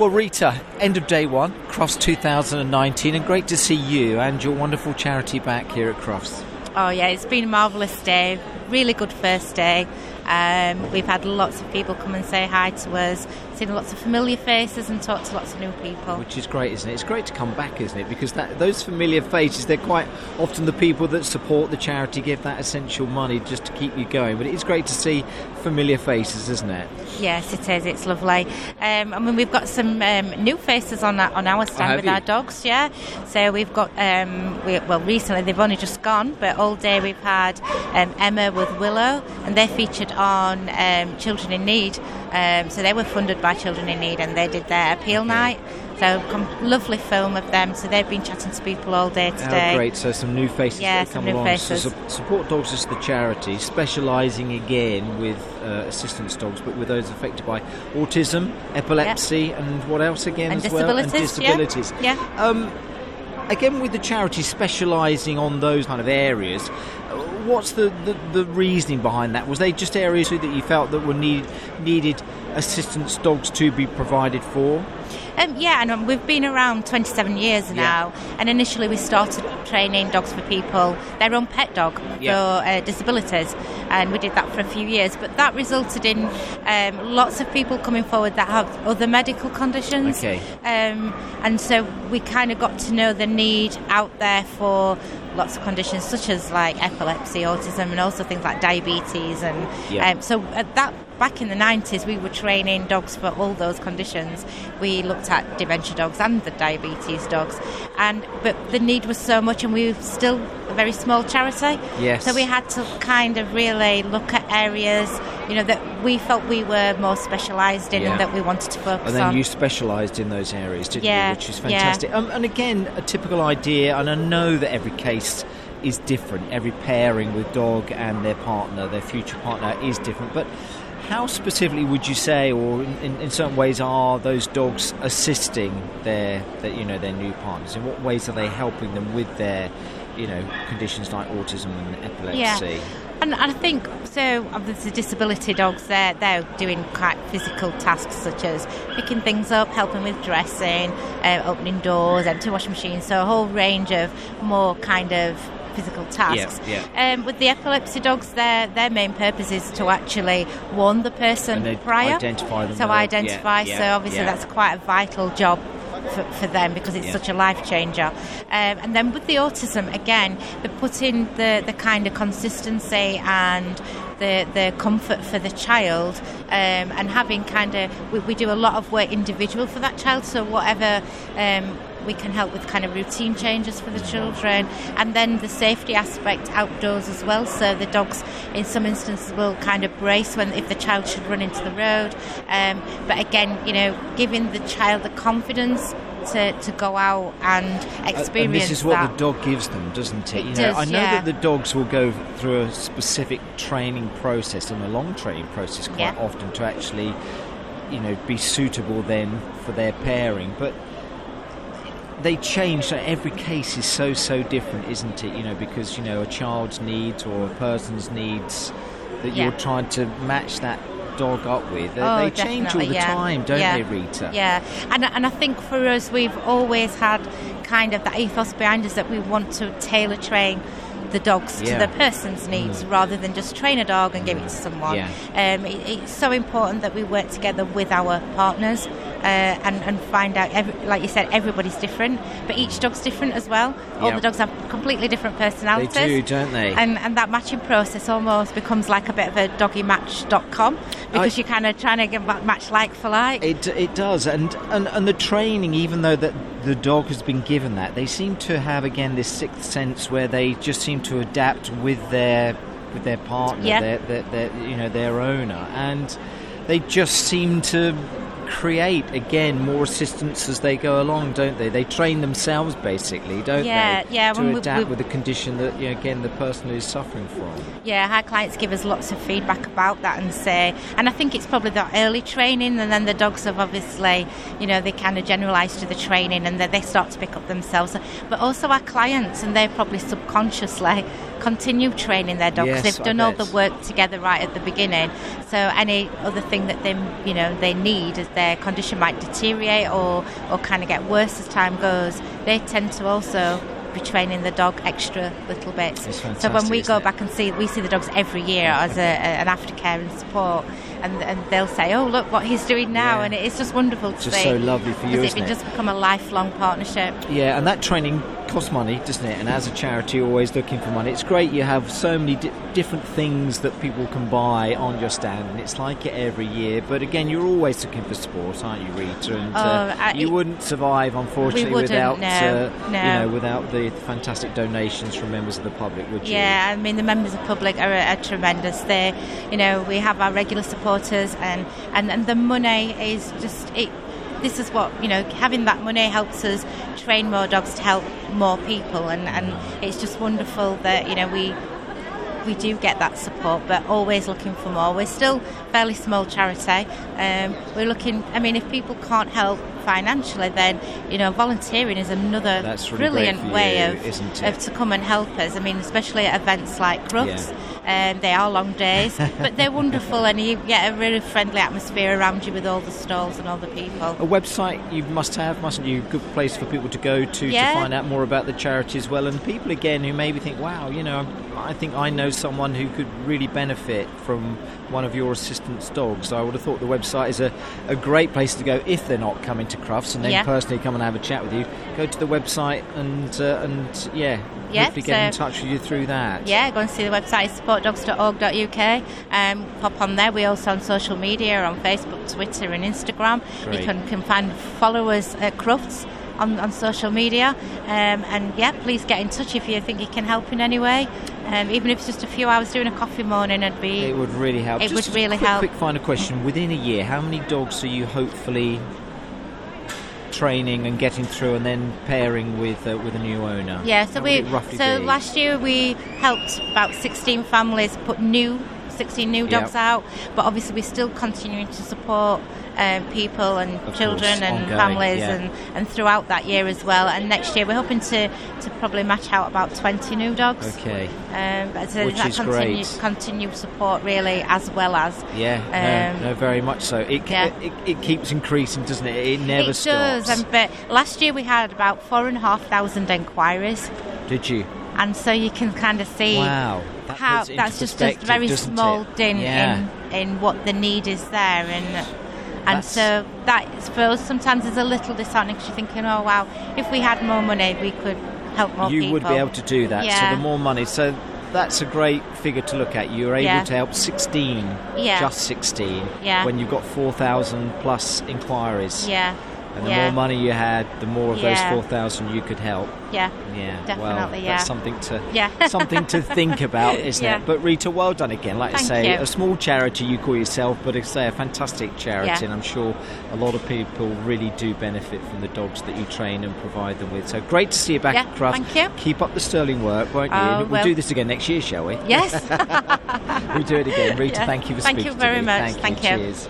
Well, Rita, end of day one, Crufts 2019, and great to see you and your wonderful charity back here at Crufts. Oh, yeah, it's been a marvellous day. Really good first day. Um, we've had lots of people come and say hi to us, seen lots of familiar faces and talked to lots of new people. Which is great, isn't it? It's great to come back, isn't it? Because that, those familiar faces, they're quite often the people that support the charity, give that essential money just to keep you going. But it is great to see familiar faces, isn't it? Yes, it is. It's lovely. Um, I mean, we've got some um, new faces on our, on our stand with you? our dogs. Yeah. So we've got um, we, well, recently they've only just gone, but all day we've had um, Emma with Willow, and they're featured on um, Children in Need. Um, so they were funded by Children in Need, and they did their appeal night. So com- lovely film of them. So they've been chatting to people all day today. Oh, great. So some new faces Yeah, some new along. faces. So su- support Dogs is the charity, specialising again with uh, assistance dogs, but with those affected by autism, epilepsy, and what else again And as well? And disabilities, yeah. Yeah. Um, again, with the charity specialising on those kind of areas, uh, what's the, the, the reasoning behind that? Was they just areas that you felt that were need, needed assistance dogs to be provided for? Um, yeah, and um, we've been around 27 years now. Yeah. And initially, we started training dogs for people, their own pet dog Yeah. for uh, disabilities, and we did that for a few years. But that resulted in um, lots of people coming forward that have other medical conditions. Okay. Um, and so we kind of got to know the need out there for lots of conditions such as like epilepsy, autism, and also things like diabetes. And Yeah. um, so at that back in the 90s, we were training dogs for all those conditions. We looked at dementia dogs and the diabetes dogs, and but the need was so much, and we were still a very small charity. Yes. So we had to kind of really look at areas, you know, that we felt we were more specialised in Yeah. and that we wanted to focus on. And then on. you specialised in those areas, didn't Yeah, you? Which is yeah. fantastic. Um, and again, a typical idea, and I know that every case is different. Every pairing with dog and their partner, their future partner, is different. But how specifically would you say, or in, in, in certain ways, are those dogs assisting their, their, you know, their new partners? In what ways are they helping them with their, you know, conditions like autism and epilepsy? Yeah. And I think so. Obviously, disability dogs they're they're doing quite physical tasks such as picking things up, helping with dressing, uh, opening doors, empty washing machines. So a whole range of more kind of physical tasks. Yeah, Um, with the epilepsy dogs, their their main purpose is to actually warn the person prior. identify them So identify. Yeah, so yeah, obviously yeah. that's quite a vital job for, for them because it's Yeah. such a life changer. Um, and then with the autism, again, they put in the, the kind of consistency and the, the comfort for the child um, and having kind of, we, we do a lot of work individual for that child. So whatever. Um, we can help with kind of routine changes for the children and then the safety aspect outdoors as well so the dogs in some instances will kind of brace when if the child should run into the road um, but again you know giving the child the confidence to, to go out and experience Uh, And this is what that. the dog gives them, doesn't it? It you know, does, I know yeah. that the dogs will go through a specific training process and a long training process quite Yeah. often to actually, you know, be suitable then for their pairing. But they change. So every case is so so different, isn't it? You know, because you know a child's needs or a person's needs that Yeah. you're trying to match that dog up with. They, Oh, they change all the yeah. time, don't Yeah. they, Rita? Yeah, and and I think for us, we've always had kind of that ethos behind us that we want to tailor train the dogs Yeah. to the person's needs rather than just train a dog and give it to someone. Um, it, it's so important that we work together with our partners uh, and, and find out, every, like you said, everybody's different, but each dog's different as well. All the dogs have completely different personalities. They do, don't they? And, and that matching process almost becomes like a bit of a doggymatch.com because I- you're kind of trying to get ma- match like for like. It, it does, and, and and the training, even though that the dog has been given that, they seem to have again this sixth sense where they just seem to adapt with their with their partner, Yeah. their, their, their you know their owner, and they just seem to create again more assistance as they go along, don't they? They train themselves basically, don't Yeah, they? yeah, yeah. To when we- adapt we- with the condition that you know, again the person is suffering from. Yeah, our clients give us lots of feedback about that and say, and I think it's probably that early training, and then the dogs have obviously, you know, they kind of generalise to the training and then they start to pick up themselves. But also our clients, and they're probably subconsciously continue training their dogs. Yes, They've done all the work together right at the beginning. So any other thing that they you know they need as their condition might deteriorate or or kind of get worse as time goes, they tend to also be training the dog extra little bits. So when we go it? back and see, we see the dogs every year as a, a, an aftercare and support, and, and they'll say, "Oh, look what he's doing now," Yeah. and it's just wonderful to Just see. so lovely for you, isn't it? just become a lifelong partnership. Yeah, and that training costs money, doesn't it? And as a charity, you're always looking for money. It's great you have so many di- different things that people can buy on your stand, and it's like it every year. But again, you're always looking for support, aren't you, Rita? And uh, I- you wouldn't survive, unfortunately, without no, uh, no. you know without the fantastic donations from members of the public, would you? Yeah, I mean the members of the public are, are tremendous. They, you know, we have our regular supporters, and, and, and the money is just it. This is what you know. Having that money helps us train more dogs to help more people, and, and it's just wonderful that you know we we do get that support, but always looking for more. We're still fairly small charity. Um, we're looking. I mean, if people can't help financially, then you know, volunteering is another really brilliant way you, of, of to come and help us. I mean, especially at events like Crufts. Yeah. Um, they are long days, but they're wonderful, and you get a really friendly atmosphere around you with all the stalls and all the people. A website you must have, mustn't you? Good place for people to go to Yeah. to find out more about the charity as well. And people again who maybe think, wow, you know, I think I know someone who could really benefit from one of your assistant's dogs. So I would have thought the website is a, a great place to go if they're not coming to Crufts and then Yeah. personally come and have a chat with you. Go to the website and uh, and yeah, Yeah, hopefully get in touch with you through that. Yeah, go and see the website supportdogs.org.uk. Um, pop on there. We're also on social media on Facebook, Twitter, and Instagram. Great. You can, can find followers at Crufts on, on social media. Um, and yeah, please get in touch if you think you can help in any way. Um, even if it's just a few hours doing a coffee morning, it'd be. It would really help. It Just would really quick, help. Quick final question: Within a year, how many dogs are you hopefully training and getting through, and then pairing with uh, with a new owner? Yeah, so we roughly so be? last year we helped about 16 families put new 16 new dogs Yep. out, but obviously we're still continuing to support um, people and Of children course, and ongoing, families yeah. and, and throughout that year as well. And next year we're hoping to, to probably match out about 20 new dogs. Okay. Um, but so Which that is continued, great. continued support really as well as Yeah, Um, no, no, very much so. It, yeah. it, it keeps increasing, doesn't it? It never it stops. does. And, but last year we had about four and a half thousand enquiries, Did you? and so you can kind of see Wow. That how puts it into that's just a very small it? dint Yeah. in, in what the need is there and and That's- so that for us sometimes is a little disheartening because you're thinking oh wow if we had more money we could help more people. you people would be able to do that. Yeah. So the more money. So that's a great figure to look at. You're able Yeah. to help 16, Yeah. just 16, Yeah. when you've got 4,000 plus inquiries. yeah And the yeah. more money you had, the more of Yeah. those 4,000 you could help. yeah Yeah, well, yeah. that's something to Yeah. something to think about, isn't Yeah. it? But Rita, well done again. Like I say, you. a small charity you call yourself, but I say a fantastic charity, and I'm sure a lot of people really do benefit from the dogs that you train and provide them with. So great to see you back Yeah, at Crufts. thank you. Keep up the sterling work, won't you? Oh, we'll well. do this again next year, shall we? yes We'll do it again. Rita, thank you for Thank you speaking very to me. much. Thank, Thank you. you. Cheers.